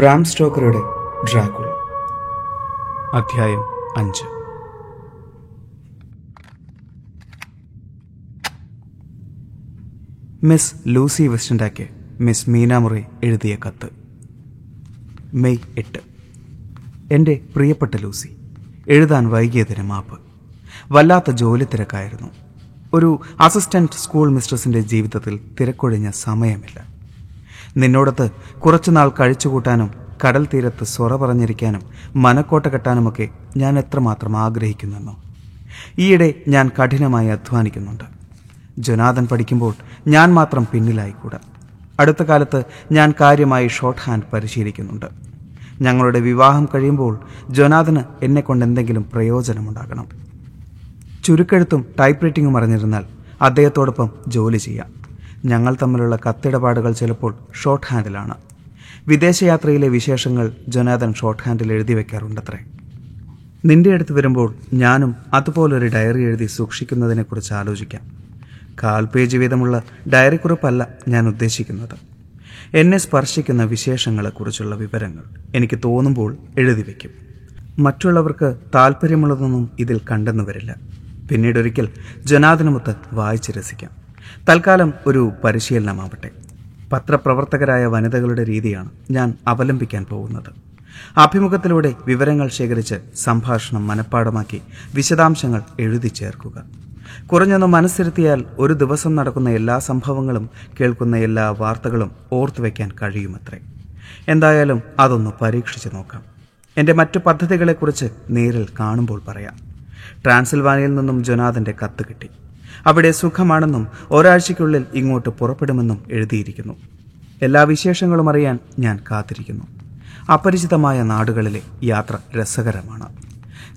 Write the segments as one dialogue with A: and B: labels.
A: Bram സ്റ്റോക്കറുടെ Dracula. അധ്യായം അഞ്ച്. മിസ് ലൂസി വെസ്റ്റൻഡാക്ക് മിസ് മീനാമുറി എഴുതിയ കത്ത്. മെയ് എട്ട്. എന്റെ പ്രിയപ്പെട്ട ലൂസി എഴുതാൻ വൈകിയതിന് മാപ്പ്. വല്ലാത്ത ജോലി തിരക്കായിരുന്നു. ഒരു അസിസ്റ്റന്റ് സ്കൂൾ മിസ്ട്രസിന്റെ ജീവിതത്തിൽ തിരക്കൊഴിഞ്ഞ സമയമില്ല. നിന്നോടത്ത് കുറച്ചുനാൾ കഴിച്ചുകൂട്ടാനും കടൽ തീരത്ത് സൊറ പറഞ്ഞിരിക്കാനും മനക്കോട്ട കെട്ടാനുമൊക്കെ ഞാൻ എത്രമാത്രം ആഗ്രഹിക്കുന്നെന്നോ. ഈയിടെ ഞാൻ കഠിനമായി അധ്വാനിക്കുന്നുണ്ട്. ജൊനാഥൻ പഠിക്കുമ്പോൾ ഞാൻ മാത്രം പിന്നിലായിക്കൂടാ. അടുത്ത കാലത്ത് ഞാൻ കാര്യമായി ഷോർട്ട് ഹാൻഡ് പരിശീലിക്കുന്നുണ്ട്. ഞങ്ങളുടെ വിവാഹം കഴിയുമ്പോൾ ജൊനാഥന് എന്നെക്കൊണ്ട് എന്തെങ്കിലും പ്രയോജനമുണ്ടാകണം. ചുരുക്കെഴുത്തും ടൈപ്പ് റൈറ്റിംഗും അറിഞ്ഞിരുന്നാൽ അദ്ദേഹത്തോടൊപ്പം ജോലി ചെയ്യാം. ഞങ്ങൾ തമ്മിലുള്ള കത്തിടപാടുകൾ ചിലപ്പോൾ ഷോർട്ട് ഹാൻഡിലാണ് വിദേശയാത്രയിലെ വിശേഷങ്ങൾ ജൊനാഥൻ ഷോർട്ട് ഹാൻഡിൽ എഴുതി വെക്കാറുണ്ടത്രേ. നിന്റെ അടുത്ത് വരുമ്പോൾ ഞാനും അതുപോലൊരു ഡയറി എഴുതി സൂക്ഷിക്കുന്നതിനെക്കുറിച്ച് ആലോചിക്കാം. കാൽ പേജ് വീതമുള്ള ഡയറി കുറിപ്പല്ല ഞാൻ ഉദ്ദേശിക്കുന്നത്. എന്നെ സ്പർശിക്കുന്ന വിശേഷങ്ങളെക്കുറിച്ചുള്ള വിവരങ്ങൾ എനിക്ക് തോന്നുമ്പോൾ എഴുതി വയ്ക്കും മറ്റുള്ളവർക്ക് താല്പര്യമുള്ളതൊന്നും ഇതിൽ കണ്ടെന്നു വരില്ല. പിന്നീടൊരിക്കൽ ജനാദിനമൊത്ത് വായിച്ച് രസിക്കാം. തൽക്കാലം ഒരു പരിശീലനമാവട്ടെ. പത്രപ്രവർത്തകരായ വനിതകളുടെ രീതിയാണ് ഞാൻ അവലംബിക്കാൻ പോകുന്നത്. അഭിമുഖത്തിലൂടെ വിവരങ്ങൾ ശേഖരിച്ച് സംഭാഷണം മനഃപ്പാടമാക്കി വിശദാംശങ്ങൾ എഴുതി ചേർക്കുക. കുറഞ്ഞൊന്ന് മനസ്സിരുത്തിയാൽ ഒരു ദിവസം നടക്കുന്ന എല്ലാ സംഭവങ്ങളും കേൾക്കുന്ന എല്ലാ വാർത്തകളും ഓർത്തുവെക്കാൻ കഴിയുമത്രേ. എന്തായാലും അതൊന്ന് പരീക്ഷിച്ചു നോക്കാം. എന്റെ മറ്റു പദ്ധതികളെക്കുറിച്ച് നേരിൽ കാണുമ്പോൾ പറയാം. ട്രാൻസിൽവാനിയിൽ നിന്നും ജൊനാഥന്റെ കത്ത് കിട്ടി. അവിടെ സുഖമാണെന്നും ഒരാഴ്ചയ്ക്കുള്ളിൽ ഇങ്ങോട്ട് പുറപ്പെടുമെന്നും എഴുതിയിരിക്കുന്നു. എല്ലാ വിശേഷങ്ങളും അറിയാൻ ഞാൻ കാത്തിരിക്കുന്നു. അപരിചിതമായ നാടുകളിലെ യാത്ര രസകരമാണ്.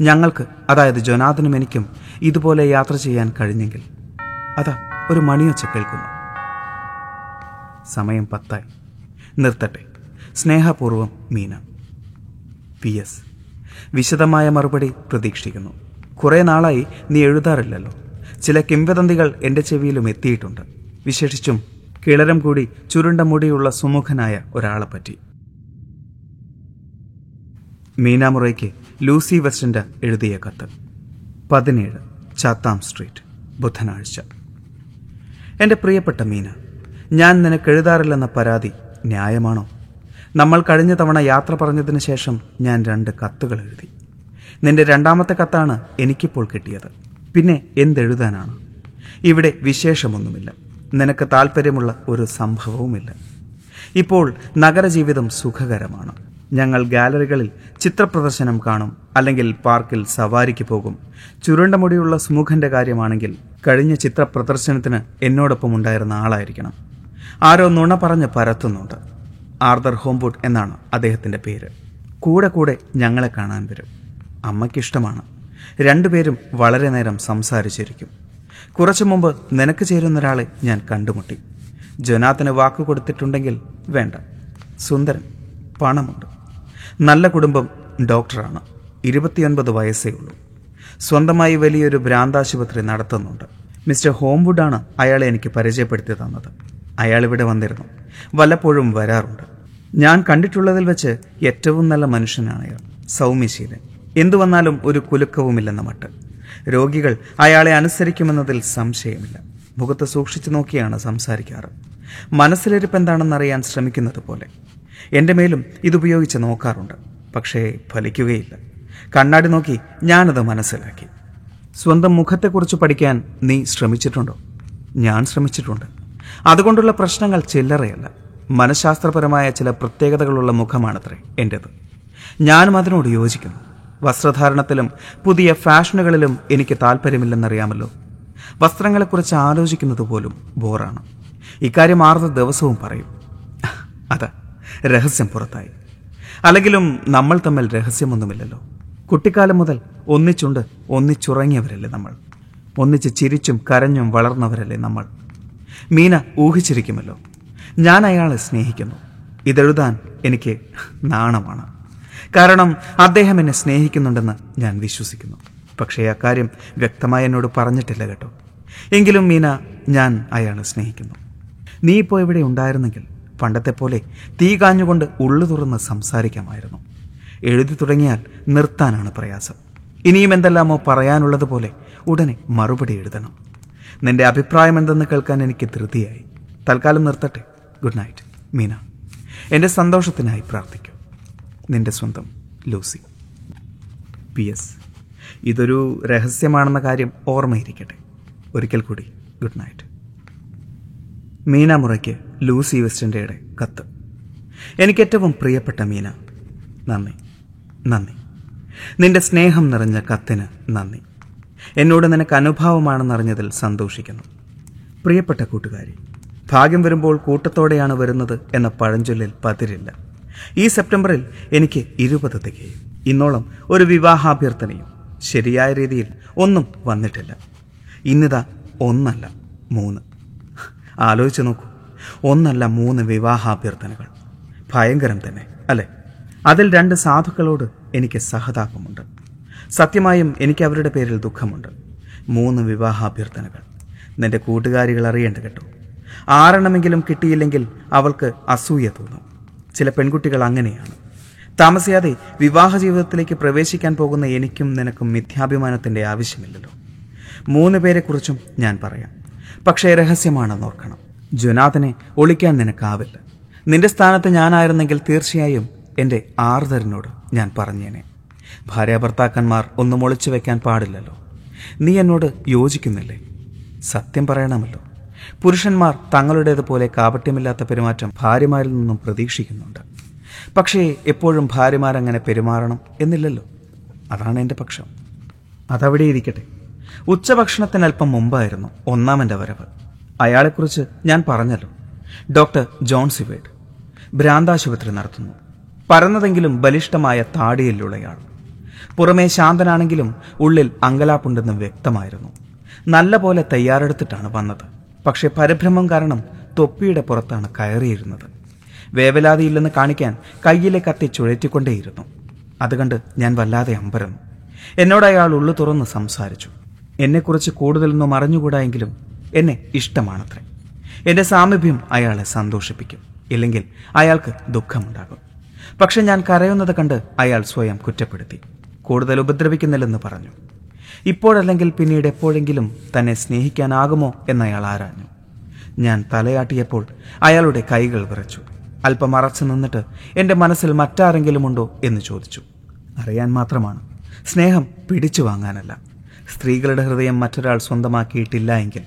A: ഞങ്ങൾക്ക് അതായത് ജൊനാഥനും എനിക്കും ഇതുപോലെ യാത്ര ചെയ്യാൻ കഴിഞ്ഞെങ്കിൽ അതാ ഒരു മണിയൊച്ച കേൾക്കുന്നു. സമയം പത്തായി. നിർത്തട്ടെ. സ്നേഹപൂർവം മീന. പി. എസ്. വിശദമായ മറുപടി പ്രതീക്ഷിക്കുന്നു. കുറേ നാളായി നീ എഴുതാറില്ലല്ലോ. ചില കിംവദന്തികൾ എന്റെ ചെവിയിലും എത്തിയിട്ടുണ്ട്. വിശേഷിച്ചും കിളരം കൂടി ചുരുണ്ട മുടിയുള്ള സുമുഖനായ ഒരാളെ പറ്റി. മീനാമുറയ്ക്ക് ലൂസി വെസ്റ്റന്റ് എഴുതിയ കത്ത്. പതിനേഴ് ചാത്താം സ്ട്രീറ്റ് ബുധനാഴ്ച. എന്റെ പ്രിയപ്പെട്ട മീന ഞാൻ നിനക്ക് എഴുതാറില്ലെന്ന പരാതി ന്യായമാണോ? നമ്മൾ കഴിഞ്ഞ തവണ യാത്ര പറഞ്ഞതിന് ശേഷം ഞാൻ രണ്ട് കത്തുകൾ എഴുതി. നിന്റെ രണ്ടാമത്തെ കത്താണ് എനിക്കിപ്പോൾ കിട്ടിയത്. പിന്നെ എന്തെഴുതാനാണ്? ഇവിടെ വിശേഷമൊന്നുമില്ല. നിനക്ക് താല്പര്യമുള്ള ഒരു സംഭവവുമില്ല. ഇപ്പോൾ നഗരജീവിതം സുഖകരമാണ്. ഞങ്ങൾ ഗാലറികളിൽ ചിത്രപ്രദർശനം കാണും അല്ലെങ്കിൽ പാർക്കിൽ സവാരിക്ക് പോകും. ചുരുണ്ട മുടിയുള്ള സുമുഖന്റെ കാര്യമാണെങ്കിൽ കഴിഞ്ഞ ചിത്രപ്രദർശനത്തിന് എന്നോടൊപ്പം ഉണ്ടായിരുന്ന ആളായിരിക്കണം. ആരോ നുണ പറഞ്ഞ് പരത്തുന്നുണ്ട്. ആർദർ ഹോംബുഡ് എന്നാണ് അദ്ദേഹത്തിന്റെ പേര്. കൂടെ കൂടെ ഞങ്ങളെ കാണാൻ വരും. അമ്മയ്ക്കിഷ്ടമാണ്. രണ്ടുപേരും വളരെ നേരം സംസാരിച്ചിരിക്കും. കുറച്ചു മുമ്പ് നിനക്ക് ചേരുന്ന ഒരാളെ ഞാൻ കണ്ടുമുട്ടി. ജൊനാഥന് വാക്ക് കൊടുത്തിട്ടുണ്ടെങ്കിൽ വേണ്ട. സുന്ദരൻ പണമുണ്ട്. നല്ല കുടുംബം ഡോക്ടറാണ്. ഇരുപത്തിയൊൻപത് വയസ്സേ ഉള്ളൂ. സ്വന്തമായി വലിയൊരു ഭ്രാന്താശുപത്രി നടത്തുന്നുണ്ട്. മിസ്റ്റർ ഹോംവുഡാണ് അയാളെ എനിക്ക് പരിചയപ്പെടുത്തി തന്നത്. അയാൾ ഇവിടെ വന്നിരുന്നു. വല്ലപ്പോഴും വരാറുണ്ട്. ഞാൻ കണ്ടിട്ടുള്ളതിൽ വെച്ച് ഏറ്റവും നല്ല മനുഷ്യനാണ് അയാൾ. സൗമ്യശീലൻ. എന്തു വന്നാലും ഒരു കുലുക്കവുമില്ലെന്ന മട്ട്. രോഗികൾ അയാളെ അനുസരിക്കുമെന്നതിൽ സംശയമില്ല. മുഖത്ത് സൂക്ഷിച്ചു നോക്കിയാണ് സംസാരിക്കാറ്. മനസ്സിലിരിപ്പ് എന്താണെന്നറിയാൻ ശ്രമിക്കുന്നത് പോലെ. എന്റെ മേലും ഇതുപയോഗിച്ച് നോക്കാറുണ്ട്. പക്ഷേ ഫലിക്കുകയില്ല. കണ്ണാടി നോക്കി ഞാനത് മനസ്സിലാക്കി. സ്വന്തം മുഖത്തെക്കുറിച്ച് പഠിക്കാൻ നീ ശ്രമിച്ചിട്ടുണ്ടോ? ഞാൻ ശ്രമിച്ചിട്ടുണ്ട്. അതുകൊണ്ടുള്ള പ്രശ്നങ്ങൾ ചില്ലറയല്ല. മനഃശാസ്ത്രപരമായ ചില പ്രത്യേകതകളുള്ള മുഖമാണത്രേ എന്റെത് ഞാനും അതിനോട് യോജിക്കുന്നു. വസ്ത്രധാരണത്തിലും പുതിയ ഫാഷനുകളിലും എനിക്ക് താല്പര്യമില്ലെന്നറിയാമല്ലോ. വസ്ത്രങ്ങളെക്കുറിച്ച് ആലോചിക്കുന്നത് പോലും ബോറാണ്. ഇക്കാര്യം ആർന്ന ദിവസവും പറയും. അതാ രഹസ്യം പുറത്തായി. അല്ലെങ്കിലും നമ്മൾ തമ്മിൽ രഹസ്യമൊന്നുമില്ലല്ലോ. കുട്ടിക്കാലം മുതൽ ഒന്നിച്ചുണ്ട് ഒന്നിച്ചുറങ്ങിയവരല്ലേ നമ്മൾ. ഒന്നിച്ച് ചിരിച്ചും കരഞ്ഞും വളർന്നവരല്ലേ നമ്മൾ. മീന ഊഹിച്ചിരിക്കുമല്ലോ. ഞാൻ അയാളെ സ്നേഹിക്കുന്നു. ഇതെഴുതാൻ എനിക്ക് നാണമാണ്. കാരണം അദ്ദേഹം എന്നെ സ്നേഹിക്കുന്നുണ്ടെന്ന് ഞാൻ വിശ്വസിക്കുന്നു. പക്ഷേ അക്കാര്യം വ്യക്തമായി എന്നോട് പറഞ്ഞിട്ടില്ല കേട്ടോ. എങ്കിലും മീന ഞാൻ അയാളെ സ്നേഹിക്കുന്നു. നീ ഇപ്പോൾ ഇവിടെ ഉണ്ടായിരുന്നെങ്കിൽ പണ്ടത്തെ പോലെ തീ കാഞ്ഞുകൊണ്ട് ഉള്ളു തുറന്ന് സംസാരിക്കാമായിരുന്നു. എഴുതി തുടങ്ങിയാൽ നിർത്താനാണ് പ്രയാസം. ഇനിയും എന്തെല്ലാമോ പറയാനുള്ളതുപോലെ ഉടനെ മറുപടി എഴുതണം. നിന്റെ അഭിപ്രായം എന്തെന്ന് കേൾക്കാൻ എനിക്ക് ധൃതിയായി. തൽക്കാലം നിർത്തട്ടെ. Good night Mina. എന്റെ സന്തോഷത്തിനായി പ്രാർത്ഥിക്കും. നിന്റെ സ്വന്തം ലൂസി. P S. ഇതൊരു രഹസ്യമാണെന്ന കാര്യം ഓർമ്മയിരിക്കട്ടെ. ഒരിക്കൽ കൂടി ഗുഡ് നൈറ്റ്. മീന മുറയ്ക്ക് ലൂസി വെസ്റ്റിന്റെയുടെ കത്ത്. എനിക്കേറ്റവും പ്രിയപ്പെട്ട മീന നന്ദി നന്ദി. നിന്റെ സ്നേഹം നിറഞ്ഞ കത്തിന് നന്ദി. എന്നോട് നിനക്ക് അനുഭാവമാണെന്നറിഞ്ഞതിൽ സന്തോഷിക്കുന്നു. പ്രിയപ്പെട്ട കൂട്ടുകാരി ഭാഗ്യം വരുമ്പോൾ കൂട്ടത്തോടെയാണ് വരുന്നത് എന്ന പഴഞ്ചൊല്ലിൽ പതിരില്ല. ഈ സെപ്റ്റംബറിൽ എനിക്ക് ഇരുപത് തികയും. ഇന്നോളം ഒരു വിവാഹാഭ്യർത്ഥനയും ശരിയായ രീതിയിൽ ഒന്നും വന്നിട്ടില്ല. ഇന്നിതാ ഒന്നല്ല മൂന്ന്. ആലോചിച്ച് നോക്കൂ. ഒന്നല്ല മൂന്ന് വിവാഹാഭ്യർത്ഥനകൾ. ഭയങ്കരം തന്നെ അല്ലേ? അതിൽ രണ്ട് സാധുക്കളോട് എനിക്ക് സഹതാപമുണ്ട്. സത്യമായും എനിക്ക് അവരുടെ പേരിൽ ദുഃഖമുണ്ട്. മൂന്ന് വിവാഹാഭ്യർത്ഥനകൾ. നിന്റെ കൂട്ടുകാരികൾ അറിയേണ്ട കേട്ടോ. ആറെണ്ണമെങ്കിലും കിട്ടിയില്ലെങ്കിൽ അവൾക്ക് അസൂയ തോന്നും. ചില പെൺകുട്ടികൾ അങ്ങനെയാണ്. താമസിയാതെ വിവാഹ ജീവിതത്തിലേക്ക് പ്രവേശിക്കാൻ പോകുന്ന എനിക്കും നിനക്കും മിഥ്യാഭിമാനത്തിന്റെ ആവശ്യമില്ലല്ലോ. മൂന്ന് പേരെക്കുറിച്ചും ഞാൻ പറയാം. പക്ഷേ രഹസ്യമാണെന്ന് ഓർക്കണം. ജുനാഥനെ ഒളിക്കാൻ നിനക്കാവില്ല. നിന്റെ സ്ഥാനത്ത് ഞാനായിരുന്നെങ്കിൽ തീർച്ചയായും എന്റെ ആർദറിനോട് ഞാൻ പറഞ്ഞേനെ. ഭാര്യാഭർത്താക്കന്മാർ ഒന്നും ഒളിച്ചു വെക്കാൻ പാടില്ലല്ലോ. നീ എന്നോട് യോജിക്കുന്നില്ലേ? സത്യം പറയണമല്ലോ. പുരുഷന്മാർ തങ്ങളുടേതുപോലെ കാപട്യമില്ലാത്ത പെരുമാറ്റം ഭാര്യമാരിൽ നിന്നും പ്രതീക്ഷിക്കുന്നുണ്ട്. പക്ഷേ എപ്പോഴും ഭാര്യമാരങ്ങനെ പെരുമാറണം എന്നില്ലല്ലോ. അതാണ് എന്റെ പക്ഷം. അതവിടെ ഇരിക്കട്ടെ. ഉച്ചഭക്ഷണത്തിന് അല്പം മുമ്പായിരുന്നു ഒന്നാമന്റെ വരവ്. അയാളെക്കുറിച്ച് ഞാൻ പറഞ്ഞല്ലോ. Doctor John Seward. ഭ്രാന്താശുപത്രി നടത്തുന്നു. പരന്നതെങ്കിലും ബലിഷ്ഠമായ താടിയിലുള്ളയാൾ പുറമേ ശാന്തനാണെങ്കിലും ഉള്ളിൽ അങ്കലാപ്പുണ്ടെന്ന് വ്യക്തമായിരുന്നു. നല്ല പോലെ തയ്യാറെടുത്തിട്ടാണ് വന്നത്. പക്ഷെ പരിഭ്രമം കാരണം തൊപ്പിയുടെ പുറത്താണ് കയറിയിരുന്നത്. വേവലാതിയില്ലെന്ന് കാണിക്കാൻ കയ്യിലെ കത്തി ചുഴറ്റിക്കൊണ്ടേയിരുന്നു. അതുകണ്ട് ഞാൻ വല്ലാതെ അമ്പരന്നു എന്നോട് അയാൾ ഉള്ളു തുറന്ന് സംസാരിച്ചു. എന്നെക്കുറിച്ച് കൂടുതലൊന്നും അറിഞ്ഞുകൂടായെങ്കിലും എന്നെ ഇഷ്ടമാണത്രേ. എന്റെ സാമീപ്യം അയാളെ സന്തോഷിപ്പിക്കും. ഇല്ലെങ്കിൽ അയാൾക്ക് ദുഃഖമുണ്ടാകും. പക്ഷെ ഞാൻ കരയുന്നത് കണ്ട് അയാൾ സ്വയം കുറ്റപ്പെടുത്തി. കൂടുതൽ ഉപദ്രവിക്കുന്നില്ലെന്ന് പറഞ്ഞു. ഇപ്പോഴല്ലെങ്കിൽ പിന്നീട് എപ്പോഴെങ്കിലും തന്നെ സ്നേഹിക്കാനാകുമോ എന്നയാൾ ആരാഞ്ഞു. ഞാൻ തലയാട്ടിയപ്പോൾ അയാളുടെ കൈകൾ വിറച്ചു. അല്പം മറച്ചു നിന്നിട്ട് എന്റെ മനസ്സിൽ മറ്റാരെങ്കിലും ഉണ്ടോ എന്ന് ചോദിച്ചു. അറിയാൻ മാത്രമാണ്. സ്നേഹം പിടിച്ചു വാങ്ങാനല്ല. സ്ത്രീകളുടെ ഹൃദയം മറ്റൊരാൾ സ്വന്തമാക്കിയിട്ടില്ല എങ്കിൽ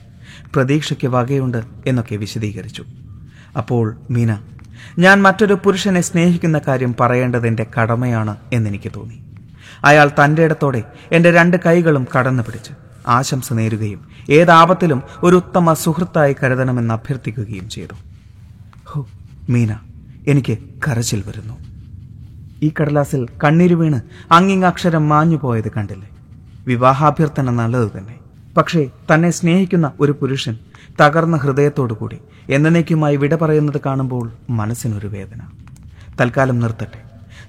A: പ്രതീക്ഷയ്ക്ക് വകയുണ്ട് എന്നൊക്കെ വിശദീകരിച്ചു. അപ്പോൾ മീന ഞാൻ മറ്റൊരു പുരുഷനെ സ്നേഹിക്കുന്ന കാര്യം പറയേണ്ടത് എന്റെ കടമയാണ് എന്നെനിക്ക് തോന്നി. അയാൾ തന്റെ ഇടത്തോടെ എന്റെ രണ്ട് കൈകളും കടന്നു പിടിച്ച്. ആശംസ നേരുകയും ഏതാപത്തിലും ഒരു ഉത്തമ സുഹൃത്തായി കരുതണമെന്ന് അഭ്യർത്ഥിക്കുകയും ചെയ്തു. ഹോ മീന എനിക്ക് കരച്ചിൽ വരുന്നു. ഈ കടലാസിൽ കണ്ണീര് വീണ് അങ്ങിങ് അക്ഷരം മാഞ്ഞു പോയത് കണ്ടില്ലേ? വിവാഹാഭ്യർത്ഥന നല്ലത് തന്നെ. പക്ഷേ തന്നെ സ്നേഹിക്കുന്ന ഒരു പുരുഷൻ തകർന്ന ഹൃദയത്തോടുകൂടി എന്നേക്കുമായി വിട പറയുന്നത് കാണുമ്പോൾ മനസ്സിനൊരു വേദന. തൽക്കാലം നിർത്തട്ടെ.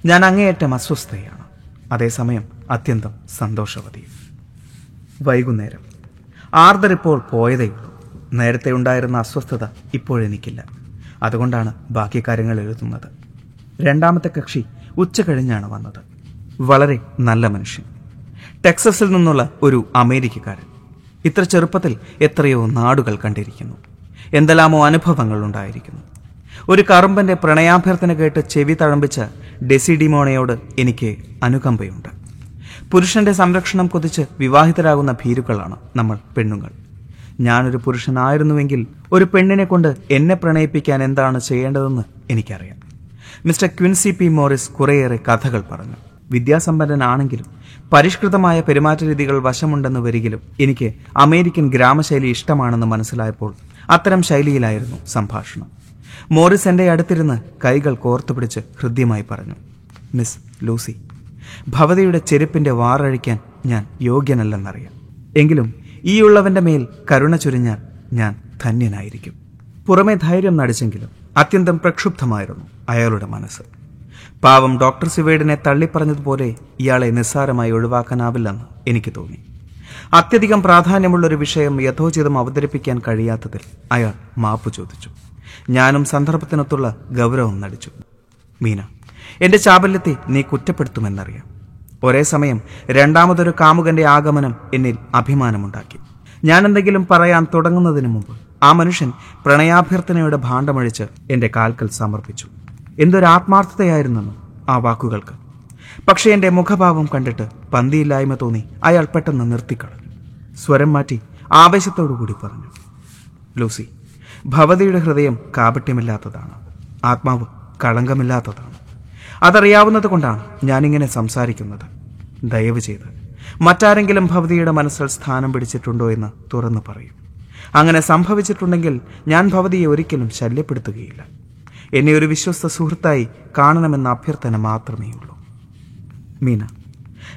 A: ഞാൻ അങ്ങേയറ്റം അസ്വസ്ഥയാണ്. അതേസമയം അത്യന്തം സന്തോഷവതി. വൈകുന്നേരം. ആർദർ ഇപ്പോൾ പോയതേയുള്ളൂ. നേരത്തെ ഉണ്ടായിരുന്ന അസ്വസ്ഥത ഇപ്പോഴെനിക്കില്ല അതുകൊണ്ടാണ് ബാക്കി കാര്യങ്ങൾ എഴുതുന്നത്. രണ്ടാമത്തെ കക്ഷി ഉച്ച കഴിഞ്ഞാണ് വന്നത്. വളരെ നല്ല മനുഷ്യൻ. ടെക്സസിൽ നിന്നുള്ള ഒരു അമേരിക്കക്കാരൻ. ഇത്ര ചെറുപ്പത്തിൽ എത്രയോ നാടുകൾ കണ്ടിരിക്കുന്നു. എന്തെല്ലാമോ അനുഭവങ്ങൾ ഉണ്ടായിരിക്കുന്നു. ഒരു കറുമ്പന്റെ പ്രണയാഭ്യർത്ഥന കേട്ട് ചെവി തഴമ്പിച്ച ഡെസിഡിമോണയോട് എനിക്ക് അനുകമ്പയുണ്ട്. പുരുഷന്റെ സംരക്ഷണം കൊതിച്ച് വിവാഹിതരാകുന്ന ഭീരുക്കളാണ് നമ്മൾ പെണ്ണുങ്ങൾ. ഞാനൊരു പുരുഷനായിരുന്നുവെങ്കിൽ ഒരു പെണ്ണിനെ കൊണ്ട് എന്നെ പ്രണയിപ്പിക്കാൻ എന്താണ് ചെയ്യേണ്ടതെന്ന് എനിക്കറിയാം. മിസ്റ്റർ ക്വിൻസി പി മോറിസ് കുറേയേറെ കഥകൾ പറഞ്ഞു. വിദ്യാസമ്പന്നനാണെങ്കിലും പരിഷ്കൃതമായ പെരുമാറ്റരീതികൾ വശമുണ്ടെന്ന് വരികിലും എനിക്ക് അമേരിക്കൻ ഗ്രാമശൈലി ഇഷ്ടമാണെന്ന് മനസ്സിലായപ്പോൾ അത്തരം ശൈലിയിലായിരുന്നു സംഭാഷണം. മോറിസ് എന്റെ അടുത്തിരുന്ന് കൈകൾ കോർത്തു പിടിച്ച് ഹൃദ്യമായി പറഞ്ഞു മിസ് ലൂസി ഭവതിയുടെ ചെരുപ്പിന്റെ വാറഴിക്കാൻ ഞാൻ യോഗ്യനല്ലെന്നറിയാം. എങ്കിലും ഈയുള്ളവന്റെ മേൽ കരുണ ചുരിഞ്ഞാൽ ഞാൻ ധന്യനായിരിക്കും. പുറമെ ധൈര്യം നടിച്ചെങ്കിലും അത്യന്തം പ്രക്ഷുബ്ധമായിരുന്നു അയാളുടെ മനസ്സ്. പാവം ഡോക്ടർ സിവേഡിനെ തള്ളിപ്പറഞ്ഞതുപോലെ ഇയാളെ നിസ്സാരമായി ഒഴിവാക്കാനാവില്ലെന്ന് എനിക്ക് തോന്നി. അത്യധികം പ്രാധാന്യമുള്ളൊരു വിഷയം യഥോചിതം അവതരിപ്പിക്കാൻ കഴിയാത്തതിൽ അയാൾ മാപ്പ് ചോദിച്ചു. ഞാനും സന്ദർഭത്തിനൊത്തുള്ള ഗൗരവം നടിച്ചു. മീന എന്റെ ചാബല്യത്തെ നീ കുറ്റപ്പെടുത്തുമെന്നറിയാം. ഒരേ സമയം രണ്ടാമതൊരു കാമുകന്റെ ആഗമനം എന്നിൽ അഭിമാനമുണ്ടാക്കി. ഞാൻ എന്തെങ്കിലും പറയാൻ തുടങ്ങുന്നതിന് മുമ്പ് ആ മനുഷ്യൻ പ്രണയാഭ്യർത്ഥനയുടെ ഭാണ്ഡമഴിച്ച് എന്റെ കാൽക്കൽ സമർപ്പിച്ചു. എന്തൊരു ആത്മാർത്ഥതയായിരുന്നെന്നും ആ വാക്കുകൾക്ക്. പക്ഷേ എന്റെ മുഖഭാവം കണ്ടിട്ട് പന്തിയില്ലായ്മ തോന്നി അയാൾ പെട്ടെന്ന് നിർത്തിക്കളഞ്ഞു. സ്വരം മാറ്റി ആവേശത്തോടു കൂടി പറഞ്ഞു. ലൂസി ഭവതിയുടെ ഹൃദയം കാപട്യമില്ലാത്തതാണ്. ആത്മാവ് കളങ്കമില്ലാത്തതാണ്. അതറിയാവുന്നത് കൊണ്ടാണ് ഞാനിങ്ങനെ സംസാരിക്കുന്നത്. ദയവ് ചെയ്ത് മറ്റാരെങ്കിലും ഭവതിയുടെ മനസ്സിൽ സ്ഥാനം പിടിച്ചിട്ടുണ്ടോ എന്ന് തുറന്നു പറയും. അങ്ങനെ സംഭവിച്ചിട്ടുണ്ടെങ്കിൽ ഞാൻ ഭവതിയെ ഒരിക്കലും ശല്യപ്പെടുത്തുകയില്ല. എന്നെ ഒരു വിശ്വസ്ത സുഹൃത്തായി കാണണമെന്ന അഭ്യർത്ഥന മാത്രമേ ഉള്ളൂ. മീന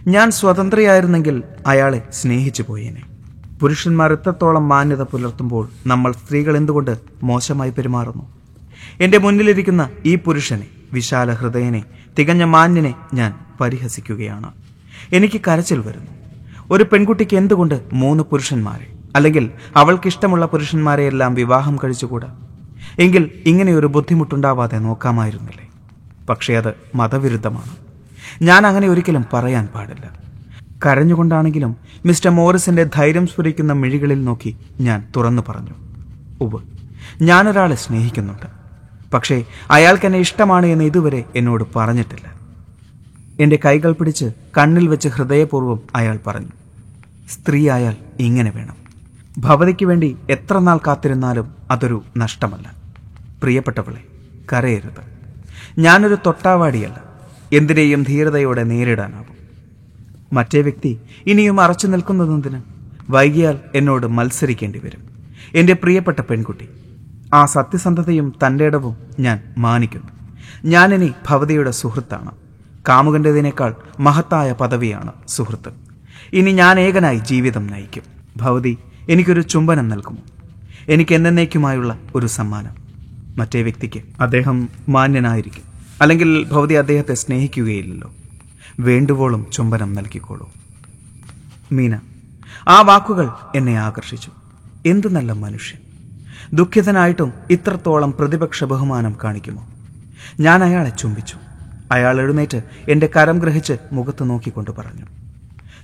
A: ഞാൻ സ്വതന്ത്രയായിരുന്നെങ്കിൽ അയാളെ സ്നേഹിച്ചു പോയേനെ പുരുഷന്മാർ എത്രത്തോളം മാന്യത പുലർത്തുമ്പോൾ നമ്മൾ സ്ത്രീകൾ എന്തുകൊണ്ട് മോശമായി പെരുമാറുന്നു? എന്റെ മുന്നിലിരിക്കുന്ന ഈ പുരുഷനെ വിശാല ഹൃദയനെ തികഞ്ഞ മാന്യനെ ഞാൻ പരിഹസിക്കുകയാണ്. എനിക്ക് കരച്ചിൽ വരുന്നു. ഒരു പെൺകുട്ടിക്ക് എന്തുകൊണ്ട് മൂന്ന് പുരുഷന്മാരെ അല്ലെങ്കിൽ അവൾക്കിഷ്ടമുള്ള പുരുഷന്മാരെ എല്ലാം വിവാഹം കഴിച്ചുകൂടാ? എങ്കിൽ ഇങ്ങനെ ഒരു ബുദ്ധിമുട്ടുണ്ടാവാതെ നോക്കാമായിരുന്നില്ലേ? പക്ഷേ അത് മതവിരുദ്ധമാണ്. ഞാൻ അങ്ങനെ ഒരിക്കലും പറയാൻ പാടില്ല. കരഞ്ഞുകൊണ്ടാണെങ്കിലും മിസ്റ്റർ മോറിസിന്റെ ധൈര്യം സ്ഫുരിക്കുന്ന മിഴികളിൽ നോക്കി ഞാൻ തുറന്നു പറഞ്ഞു. ഉവ് ഞാനൊരാളെ സ്നേഹിക്കുന്നുണ്ട്. പക്ഷേ അയാൾക്ക് എന്നെ ഇഷ്ടമാണ് എന്ന് ഇതുവരെ എന്നോട് പറഞ്ഞിട്ടില്ല. എന്റെ കൈകൾ പിടിച്ച് കണ്ണിൽ വെച്ച് ഹൃദയപൂർവം അയാൾ പറഞ്ഞു സ്ത്രീ ആയാൽ ഇങ്ങനെ വേണം. ഭവതിക്ക് വേണ്ടി എത്ര നാൾ കാത്തിരുന്നാലും അതൊരു നഷ്ടമല്ല. പ്രിയപ്പെട്ടവളെ കരയരുത്. ഞാനൊരു തൊട്ടാവാടിയല്ല. എന്തിനേയും ധീരതയോടെ നേരിടാനാവും. മറ്റേ വ്യക്തി ഇനിയും അറച്ചു നിൽക്കുന്നതെന്തിന് വൈകിയാൽ എന്നോട് മത്സരിക്കേണ്ടി വരും. എന്റെ പ്രിയപ്പെട്ട പെൺകുട്ടി ആ സത്യസന്ധതയും തന്റെ ഇടവും ഞാൻ മാനിക്കുന്നു. ഞാനിനി ഭവതിയുടെ സുഹൃത്താണ്. കാമുകന്റെതിനേക്കാൾ മഹത്തായ പദവിയാണ് സുഹൃത്ത്. ഇനി ഞാൻ ഏകനായി ജീവിതം നയിക്കും. ഭവതി എനിക്കൊരു ചുംബനം നൽകുമോ? എനിക്ക് എന്നേക്കുമായുള്ള ഒരു സമ്മാനം. മറ്റേ വ്യക്തിക്ക് അദ്ദേഹം മാന്യനായിരിക്കും. അല്ലെങ്കിൽ ഭവതി അദ്ദേഹത്തെ സ്നേഹിക്കുകയില്ലല്ലോ. വേണ്ടുവോളം ചുംബനം നൽകിക്കോളൂ. മീന ആ വാക്കുകൾ എന്നെ ആകർഷിച്ചു. എന്തു നല്ല മനുഷ്യൻ. ദുഃഖിതനായിട്ടും ഇത്രത്തോളം പ്രതിപക്ഷ ബഹുമാനം കാണിക്കുമോ? ഞാൻ അയാളെ ചുംബിച്ചു. അയാൾ എഴുന്നേറ്റ് എന്റെ കരം ഗ്രഹിച്ച് മുഖത്ത് നോക്കിക്കൊണ്ട് പറഞ്ഞു.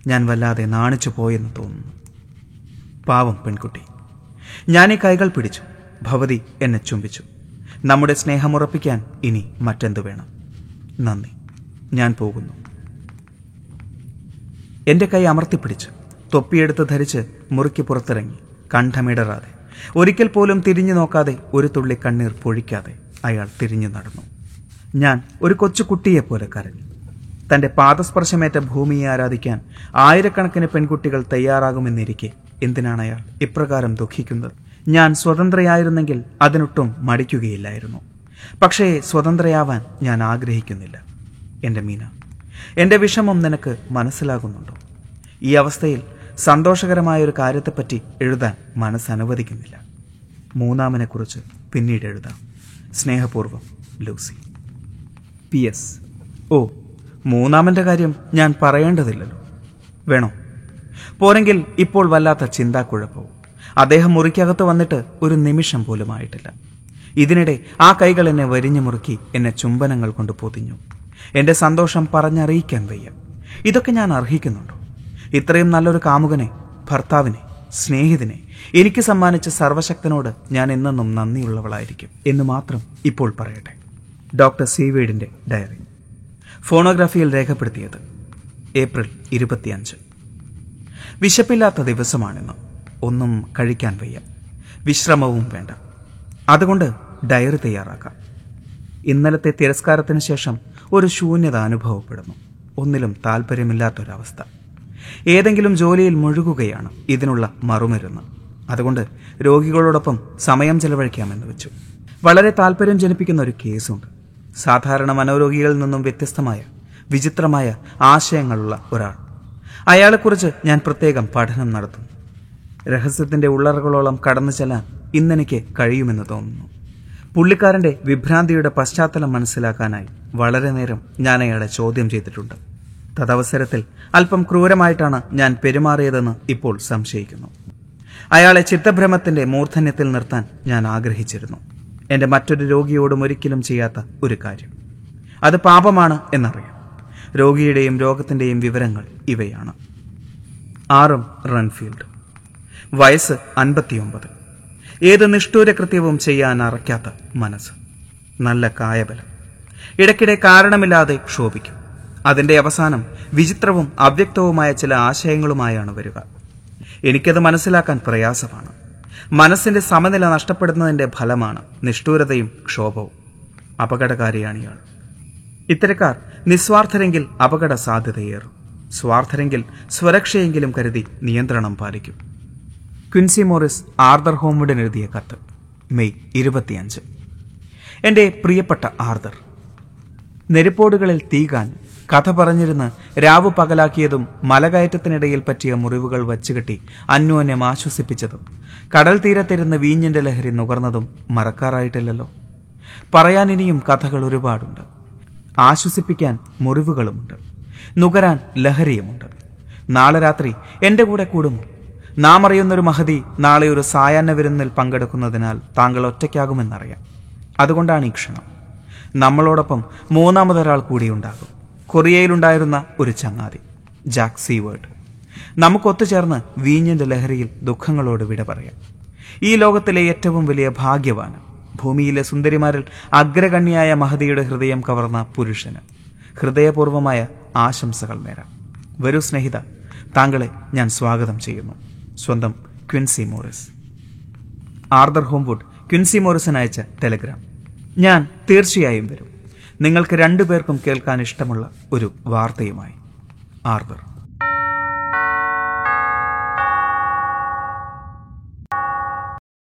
A: ഞാൻ വല്ലാതെ നാണിച്ചു പോയെന്ന് തോന്നുന്നു. പാവം പെൺകുട്ടി. ഞാൻ ഈ കൈകൾ പിടിച്ചു. ഭവതി എന്നെ ചുംബിച്ചു. നമ്മുടെ സ്നേഹമുറപ്പിക്കാൻ ഇനി മറ്റെന്ത് വേണം? നന്ദി. ഞാൻ പോകുന്നു. എന്റെ കൈ അമർത്തിപ്പിടിച്ച് തൊപ്പിയെടുത്ത് ധരിച്ച് മുറുക്കി പുറത്തിറങ്ങി കണ്ഠമിടറാതെ. ഒരിക്കൽ പോലും തിരിഞ്ഞു നോക്കാതെ ഒരു തുള്ളി കണ്ണീർ പൊഴിക്കാതെ അയാൾ തിരിഞ്ഞു നടന്നു. ഞാൻ ഒരു കൊച്ചു കുട്ടിയെപ്പോലെ കരഞ്ഞു. തന്റെ പാദസ്പർശമേറ്റ ഭൂമിയെ ആരാധിക്കാൻ ആയിരക്കണക്കിന് പെൺകുട്ടികൾ തയ്യാറാകുമെന്നിരിക്കെ എന്തിനാണ് അയാൾ ഇപ്രകാരം ദുഃഖിക്കുന്നത്? ഞാൻ സ്വതന്ത്രയായിരുന്നെങ്കിൽ അതിനൊട്ടും മടിക്കുകയില്ലായിരുന്നു. പക്ഷേ സ്വതന്ത്രയാവാൻ ഞാൻ ആഗ്രഹിക്കുന്നില്ല. എന്റെ മീന എന്റെ വിഷമം നിനക്ക് മനസ്സിലാകുന്നുണ്ടോ? ഈ അവസ്ഥയിൽ സന്തോഷകരമായ ഒരു കാര്യത്തെപ്പറ്റി എഴുതാൻ മനസ്സനുവദിക്കുന്നില്ല മൂന്നാമനെക്കുറിച്ച് പിന്നീട് എഴുതാം. സ്നേഹപൂർവം ലൂസി. P S. ഓ മൂന്നാമന്റെ കാര്യം ഞാൻ പറയേണ്ടതില്ലല്ലോ. വേണോ? പോരെങ്കിൽ ഇപ്പോൾ വല്ലാത്ത ചിന്താക്കുഴപ്പവും. അദ്ദേഹം മുറിക്കകത്ത് വന്നിട്ട് ഒരു നിമിഷം പോലും ആയിട്ടില്ല ഇതിനിടെ ആ കൈകൾ എന്നെ വരിഞ്ഞു മുറുക്കി എന്നെ ചുംബനങ്ങൾ കൊണ്ട് പൊതിഞ്ഞു. എന്റെ സന്തോഷം പറഞ്ഞറിയിക്കാൻ വയ്യ. ഇതൊക്കെ ഞാൻ അർഹിക്കുന്നുണ്ടോ? ഇത്രയും നല്ലൊരു കാമുകനെ ഭർത്താവിനെ സ്നേഹിതനെ എനിക്ക് സമ്മാനിച്ച സർവശക്തനോട് ഞാൻ എന്നെന്നും നന്ദിയുള്ളവളായിരിക്കും എന്ന് മാത്രം ഇപ്പോൾ പറയട്ടെ. Doctor സീവേഡിന്റെ diary. ഫോണോഗ്രാഫിയിൽ രേഖപ്പെടുത്തിയത് ഏപ്രിൽ ഇരുപത്തിയഞ്ച്. വിശപ്പില്ലാത്ത ദിവസമാണെന്ന് ഒന്നും കഴിക്കാൻ വയ്യ. വിശ്രമവും വേണ്ട. അതുകൊണ്ട് ഡയറി തയ്യാറാക്കാം. ഇന്നലത്തെ തിരസ്കാരത്തിന് ശേഷം ഒരു ശൂന്യത അനുഭവപ്പെടുന്നു. ഒന്നിലും താല്പര്യമില്ലാത്തൊരവസ്ഥ ഏതെങ്കിലും ജോലിയിൽ മുഴുകുകയാണ് ഇതിനുള്ള മറുമരുന്ന്. അതുകൊണ്ട് രോഗികളോടൊപ്പം സമയം ചെലവഴിക്കാമെന്ന് വെച്ചു. വളരെ താല്പര്യം ജനിപ്പിക്കുന്ന ഒരു കേസുണ്ട്. സാധാരണ മനോരോഗികളിൽ നിന്നും വ്യത്യസ്തമായ വിചിത്രമായ ആശയങ്ങളുള്ള ഒരാൾ. അയാളെക്കുറിച്ച് ഞാൻ പ്രത്യേകം പഠനം നടത്തുന്നു. രഹസ്യത്തിന്റെ ഉള്ളറകളോളം കടന്നു ചെല്ലാൻ ഇന്നെനിക്ക് കഴിയുമെന്ന് തോന്നുന്നു. പുള്ളിക്കാരന്റെ വിഭ്രാന്തിയുടെ പശ്ചാത്തലം മനസ്സിലാക്കാനായി വളരെ നേരം ഞാൻ അയാളെ ചോദ്യം ചെയ്തിട്ടുണ്ട്. തദവസരത്തിൽ അല്പം ക്രൂരമായിട്ടാണ് ഞാൻ പെരുമാറിയതെന്ന് ഇപ്പോൾ സംശയിക്കുന്നു. അയാളെ ചിത്തഭ്രമത്തിന്റെ മൂർധന്യത്തിൽ നിർത്താൻ ഞാൻ ആഗ്രഹിച്ചിരുന്നു. എന്റെ മറ്റൊരു രോഗിയോടും ഒരിക്കലും ചെയ്യാത്ത ഒരു കാര്യം. അത് പാപമാണ് എന്നറിയാം. രോഗിയുടെയും രോഗത്തിന്റെയും വിവരങ്ങൾ ഇവയാണ്. ആറും റൺഫീൽഡ്. വയസ്സ് അൻപത്തിയൊമ്പത്. ഏത് നിഷ്ഠൂര കൃത്യവും ചെയ്യാൻ അറയ്ക്കാത്ത മനസ്സ്. നല്ല കായബലം. ഇടയ്ക്കിടെ കാരണമില്ലാതെ ക്ഷോഭിക്കും. അതിന്റെ അവസാനം വിചിത്രവും അവ്യക്തവുമായ ചില ആശയങ്ങളുമായാണ് വരിക. എനിക്കത് മനസ്സിലാക്കാൻ പ്രയാസമാണ്. മനസ്സിന്റെ സമനില നഷ്ടപ്പെടുന്നതിന്റെ ഫലമാണ് നിഷ്ഠൂരതയും ക്ഷോഭവും. അപകടകാരിയാണ് ഇയാൾ. ഇത്തരക്കാർ നിസ്വാർത്ഥരെങ്കിൽ അപകട സാധ്യതയേറും സ്വാർത്ഥരെങ്കിൽ സ്വരക്ഷയെങ്കിലും കരുതി നിയന്ത്രണം പാലിക്കും. ക്വിൻസി മോറിസ് ആർദർ ഹോംവുഡിന് എഴുതിയ കത്ത് മെയ് ഇരുപത്തിയഞ്ച്. എന്റെ പ്രിയപ്പെട്ട ആർദർ നെരിപ്പോടുകളിൽ തീകാൻ കഥ പറഞ്ഞിരുന്ന് രാവ് പകലാക്കിയതും മലകയറ്റത്തിനിടയിൽ പറ്റിയ മുറിവുകൾ വച്ചുകെട്ടി അന്യോന്യം ആശ്വസിപ്പിച്ചതും കടൽ തീരത്തിരുന്ന് വീഞ്ഞിന്റെ ലഹരി നുകർന്നതും മറക്കാറായിട്ടില്ലല്ലോ. പറയാൻ ഇനിയും കഥകൾ ഒരുപാടുണ്ട്. ആശ്വസിപ്പിക്കാൻ മുറിവുകളുമുണ്ട്. നുകരാൻ ലഹരിയുമുണ്ട്. നാളെ രാത്രി എന്റെ കൂടെ കൂടുമോ നാം അറിയുന്നൊരു മഹതി നാളെ ഒരു സായാഹ്ന വിരുന്നിൽ പങ്കെടുക്കുന്നതിനാൽ താങ്കൾ ഒറ്റയ്ക്കാകുമെന്നറിയാം. അതുകൊണ്ടാണ് ഈ ക്ഷണം. നമ്മളോടൊപ്പം മൂന്നാമതൊരാൾ കൂടിയുണ്ടാകും കൊറിയയിലുണ്ടായിരുന്ന ഒരു ചങ്ങാതി ജാക്ക് സീവേർഡ് നമുക്കൊത്തുചേർന്ന് വീഞ്ഞിന്റെ ലഹരിയിൽ ദുഃഖങ്ങളോട് വിട പറയാം. ഈ ലോകത്തിലെ ഏറ്റവും വലിയ ഭാഗ്യവാന് ഭൂമിയിലെ സുന്ദരിമാരിൽ അഗ്രഗണ്യായ മഹതിയുടെ ഹൃദയം കവർന്ന പുരുഷന് ഹൃദയപൂർവമായ ആശംസകൾ നേരാം. വരൂ സ്നേഹിത താങ്കളെ ഞാൻ സ്വാഗതം ചെയ്യുന്നു. സ്വന്തം Quincy Morris. Arthur Homewood Quincy Morrison അയച്ച ടെലഗ്രാം. ഞാൻ തീർച്ചയായും വരും. നിങ്ങൾക്ക് രണ്ടുപേർക്കും കേൾക്കാൻ ഇഷ്ടമുള്ള ഒരു വാർത്തയുമായി ആർദർ.